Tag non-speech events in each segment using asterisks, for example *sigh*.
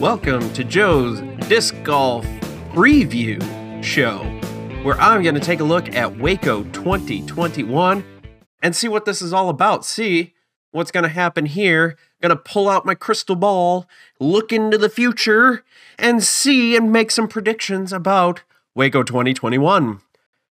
Welcome to Joe's Disc Golf Preview Show, where I'm going to take a look at Waco 2021 and see what this is all about. See what's going to happen here. Going to pull out my crystal ball, look into the future, and see and make some predictions about Waco 2021.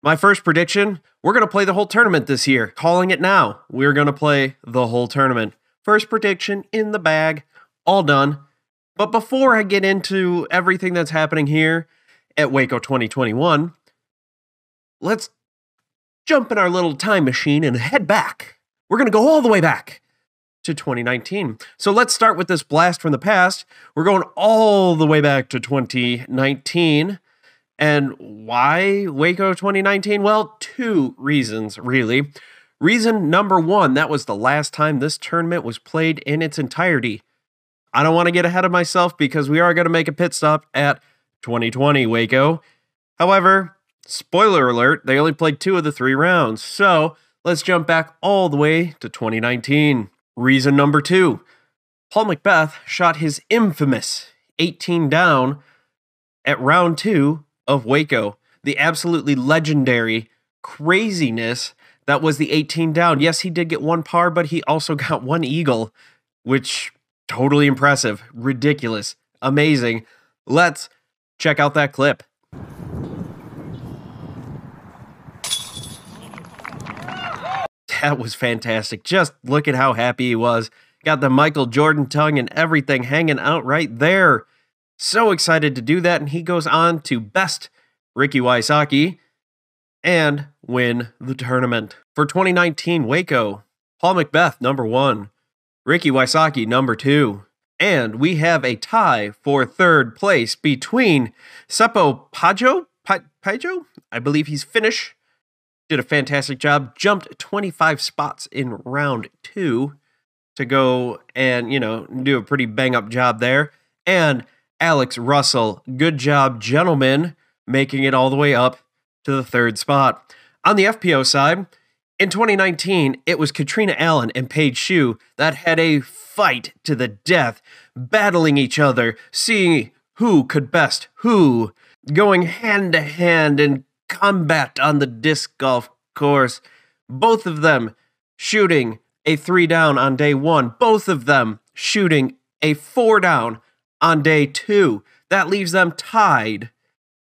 My first prediction we're going to play the whole tournament this year. Calling it now. We're going to play the whole tournament. First prediction in the bag, all done. But before I get into everything that's happening here at Waco 2021, let's jump in our little time machine and head back. We're going to go all the way back to 2019. So let's start with this blast from the past. We're going all the way back to 2019. And why Waco 2019? Well, two reasons, really. Reason number one, that was the last time this tournament was played in its entirety. I don't want to get ahead of myself because we are going to make a pit stop at 2020 Waco. However, spoiler alert, they only played two of the three rounds. So let's jump back all the way to 2019. Reason number two Paul McBeth shot his infamous 18 down at round two of Waco. The absolutely legendary craziness that was the 18 down. Yes, he did get one par, but he also *laughs* got one eagle, which totally impressive, ridiculous, amazing. Let's check out that clip. That was fantastic. Just look at how happy he was. Got the Michael Jordan tongue and everything hanging out right there. So excited to do that. And he goes on to best Ricky Wysocki and win the tournament. For 2019 Waco, Paul McBeth, number one, Ricky Wysocki, number two. And we have a tie for third place between Seppo Pajo, pa- Pajo, I believe he's Finnish, did a fantastic job, jumped 25 spots in round two to go and, you know, do a pretty bang up job there. And Alex Russell, good job, gentlemen, making it all the way up to the third spot. On the FPO side, in 2019, it was Katrina Allen and Paige Shue that had a fight to the death, battling each other, seeing who could best who, going hand to hand in combat on the disc golf course. Both of them shooting a three down on day one, both of them shooting a four down on day two. That leaves them tied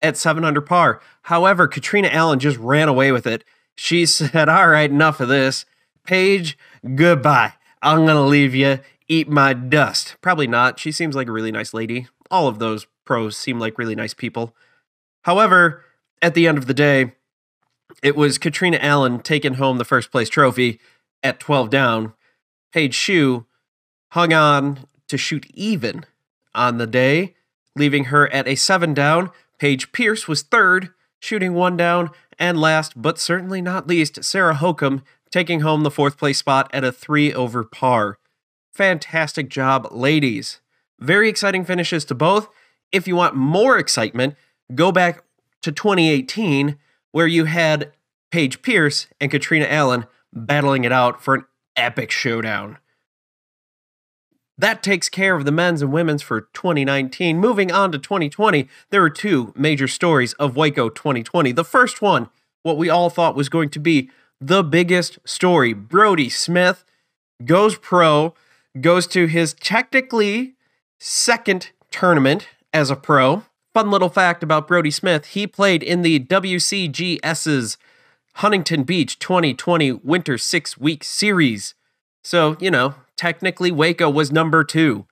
at seven under par. However, Katrina Allen just ran away with it. She said, All right, enough of this. Paige, goodbye. I'm going to leave you. Eat my dust. Probably not. She seems like a really nice lady. All of those pros seem like really nice people. However, at the end of the day, it was Katrina Allen taking home the first place trophy at 12 down. Paige Shue hung on to shoot even on the day, leaving her at a seven down. Paige Pierce was third, shooting one down. And last but certainly not least, Sarah Hokom taking home the fourth place spot at a three over par. Fantastic job, ladies. Very exciting finishes to both. If you want more excitement, go back to 2018, where you had Paige Pierce and Katrina Allen battling it out for an epic showdown. That takes care of the men's and women's for 2019. Moving on to 2020, there are two major stories of Waco 2020. The first one, what we all thought was going to be the biggest story Brody Smith goes pro, goes to his technically second tournament as a pro. Fun little fact about Brody Smith he played in the WCGS's Huntington Beach 2020 Winter Six Week Series. So, you know, technically Waco was number two,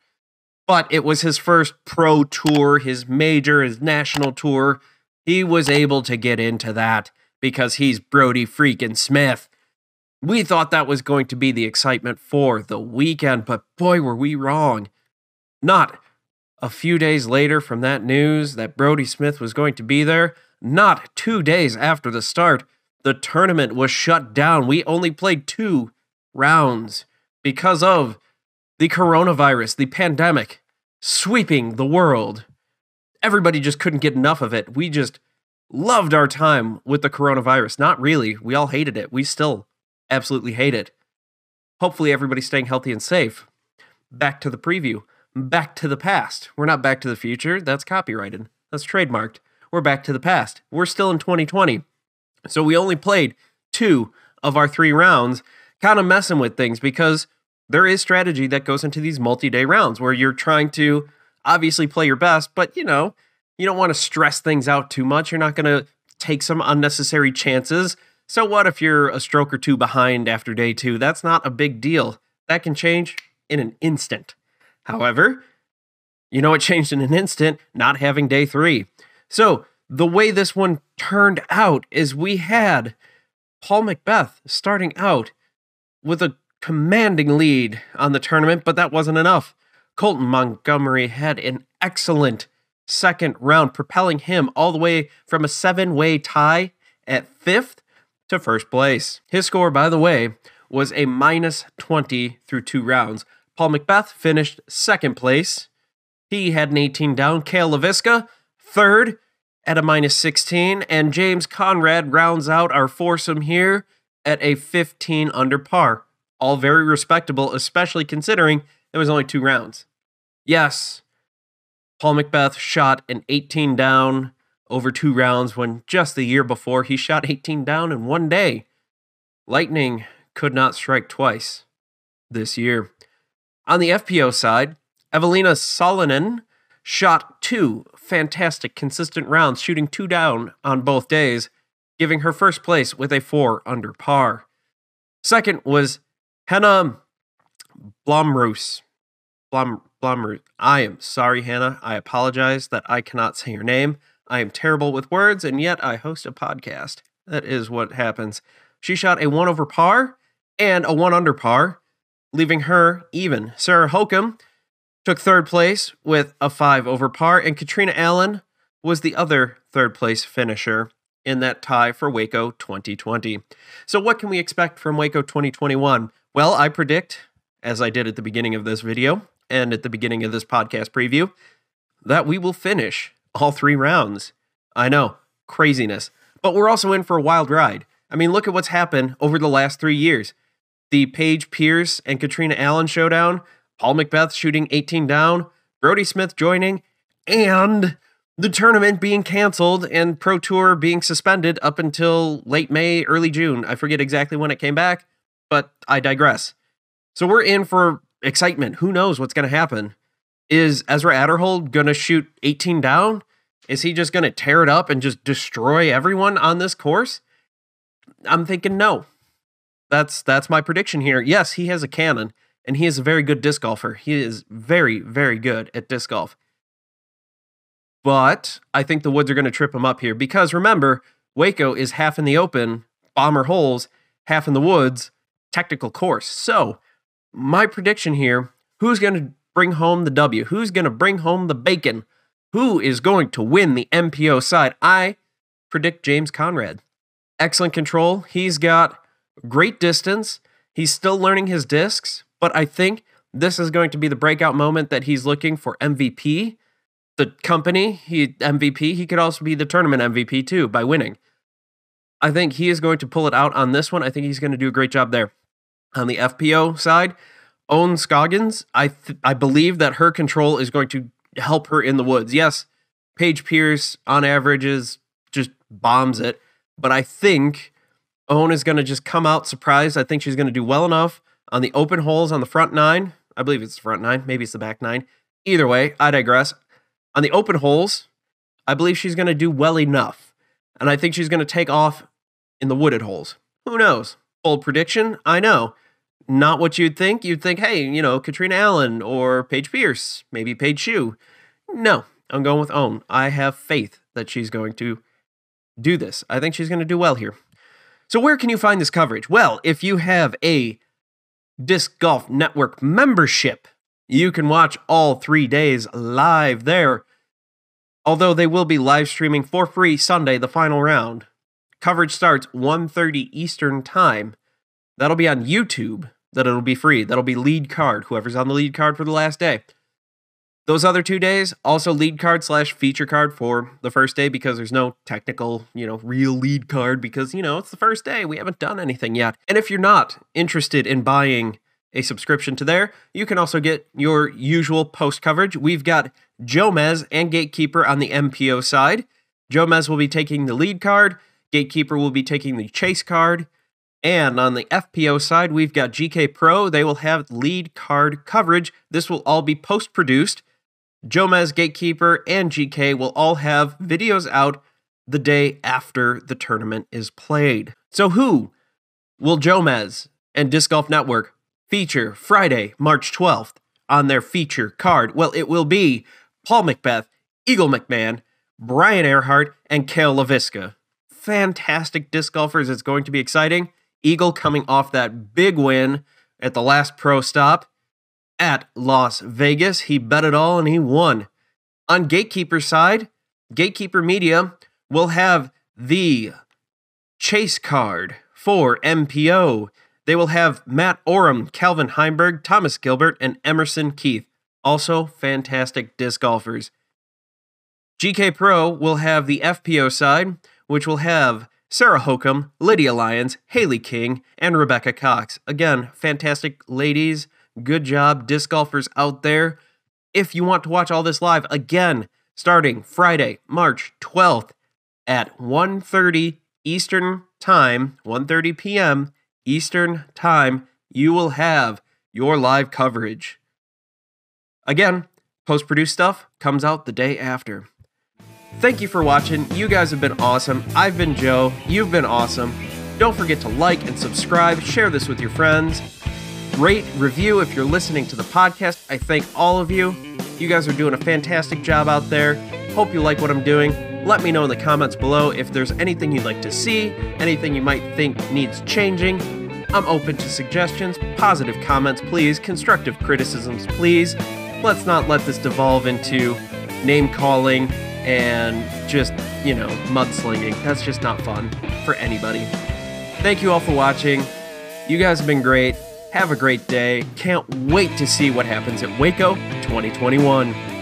but it was his first pro tour, his major, his national tour. He was able to get into that because he's Brody freaking Smith. We thought that was going to be the excitement for the weekend, but boy, were we wrong. Not a few days later from that news that Brody Smith was going to be there, not two days after the start, the tournament was shut down. We only played two rounds because of the coronavirus, the pandemic sweeping the world. Everybody just couldn't get enough of it. We just loved our time with the coronavirus. Not really. We all hated it. We still absolutely hate it. Hopefully, everybody's staying healthy and safe. Back to the preview. back to the past. We're not back to the future. That's copyrighted. That's trademarked. We're back to the past. We're still in 2020. So we only played two of our three rounds, kind of messing with things because there is strategy that goes into these multi day rounds where you're trying to obviously play your best, but you know, you don't want to stress things out too much. You're not going to take some unnecessary chances. So, what if you're a stroke or two behind after day two? That's not a big deal. That can change in an instant. However, you know it changed in an instant, not having day three. So, the way this one turned out is we had Paul McBeth starting out with a commanding lead on the tournament, but that wasn't enough. Colton Montgomery had an excellent second round, propelling him all the way from a seven way tie at fifth to first place. His score, by the way, was a minus 20 through two rounds. Paul McBeth finished second place. He had an 18 down. Cale Leiviska, third at a minus 16. And James Conrad rounds out our foursome here at a 15 under par. All very respectable, especially considering it was only two rounds. Yes, Paul McBeth shot an 18 down over two rounds when just the year before he shot 18 down in one day. Lightning could not strike twice this year. On the FPO side, Evelina Salonen shot two fantastic, consistent rounds, shooting two down on both days, giving her first place with a four under par. Second was Henna Blomroos. Blom, Blomroos. I am sorry, Hannah. I apologize that I cannot say your name. I am terrible with words, and yet I host a podcast. That is what happens. She shot a one over par and a one under par, leaving her even. Sarah Hokom took third place with a five over par, and Katrina Allen was the other third place finisher in that tie for Waco 2020. So, what can we expect from Waco 2021? Well, I predict, as I did at the beginning of this video and at the beginning of this podcast preview, that we will finish all three rounds. I know, craziness. But we're also in for a wild ride. I mean, look at what's happened over the last three years. The Paige Pierce and Katrina Allen showdown, Paul McBeth shooting 18 down, Brody Smith joining, and the tournament being canceled and Pro Tour being suspended up until late May, early June. I forget exactly when it came back, but I digress. So we're in for excitement. Who knows what's going to happen? Is Ezra Aderhold going to shoot 18 down? Is he just going to tear it up and just destroy everyone on this course? I'm thinking no. That's that's my prediction here. Yes, he has a cannon and he is a very good disc golfer. He is very very good at disc golf. But I think the woods are going to trip him up here because remember, Waco is half in the open, bomber holes, half in the woods, technical course. So, my prediction here, who's going to bring home the W? Who's going to bring home the bacon? Who is going to win the MPO side? I predict James Conrad. Excellent control. He's got great distance. He's still learning his discs, but I think this is going to be the breakout moment that he's looking for MVP. The company, he MVP, he could also be the tournament MVP too by winning. I think he is going to pull it out on this one. I think he's going to do a great job there. On the FPO side, Ohn Scoggins, I th- I believe that her control is going to help her in the woods. Yes, Paige Pierce on average is just bombs it, but I think Ohn is going to just come out surprised. I think she's going to do well enough on the open holes on the front nine. I believe it's the front nine, maybe it's the back nine. Either way, I digress. On the open holes, I believe she's going to do well enough, and I think she's going to take off in the wooded holes. Who knows? Bold prediction, I know not what you'd think. You'd think, hey, you know, Katrina Allen or Paige Pierce, maybe Paige Shue. No, I'm going with Ohn. I have faith that she's going to do this. I think she's going to do well here. So, where can you find this coverage? Well, if you have a Disc Golf Network membership, you can watch all three days live there. Although they will be live streaming for free Sunday, the final round. Coverage starts 1:30 Eastern Time. That'll be on YouTube that it'll be free. That'll be lead card, whoever's on the lead card for the last day. Those other two days, also lead card slash feature card for the first day because there's no technical, you know, real lead card because, you know, it's the first day. We haven't done anything yet. And if you're not interested in buying a subscription to there. You can also get your usual post coverage. We've got Jomez and Gatekeeper on the MPO side. Jomez will be taking the lead card, Gatekeeper will be taking the chase card. And on the FPO side, we've got GK Pro. They will have lead card coverage. This will all be post produced. Jomez, Gatekeeper, and GK will all have videos out the day after the tournament is played. So, who will Jomez and Disc Golf Network feature Friday, March 12th on their feature card? Well, it will be Paul McBeth, Eagle McMahon, Brian Earhart, and Cale Leiviska. Fantastic disc golfers. It's going to be exciting. Eagle coming off that big win at the last pro stop at Las Vegas. He bet it all and he won. On Gatekeeper's side, Gatekeeper Media will have the chase card for MPO. They will have Matt Orum, Calvin Heimburg, Thomas Gilbert, and Emerson Keith. Also, fantastic disc golfers. GK Pro will have the FPO side, which will have Sarah Hokom, Lydia Lyons, Hailey King, and Rebecca Cox. Again, fantastic ladies. Good job, disc golfers out there. If you want to watch all this live, again, starting Friday, March 12th at 1.30 Eastern Time, 1.30 p.m. Eastern Time, you will have your live coverage. Again, post-produced stuff comes out the day after. Thank you for watching. You guys have been awesome. I've been Joe. You've been awesome. Don't forget to like and subscribe, share this with your friends, rate, review if you're listening to the podcast. I thank all of you. You guys are doing a fantastic job out there. Hope you like what I'm doing. Let me know in the comments below if there's anything you'd like to see, anything you might think needs changing. I'm open to suggestions, positive comments, please, constructive criticisms, please. Let's not let this devolve into name calling and just, you know, mudslinging. That's just not fun for anybody. Thank you all for watching. You guys have been great. Have a great day. Can't wait to see what happens at Waco 2021.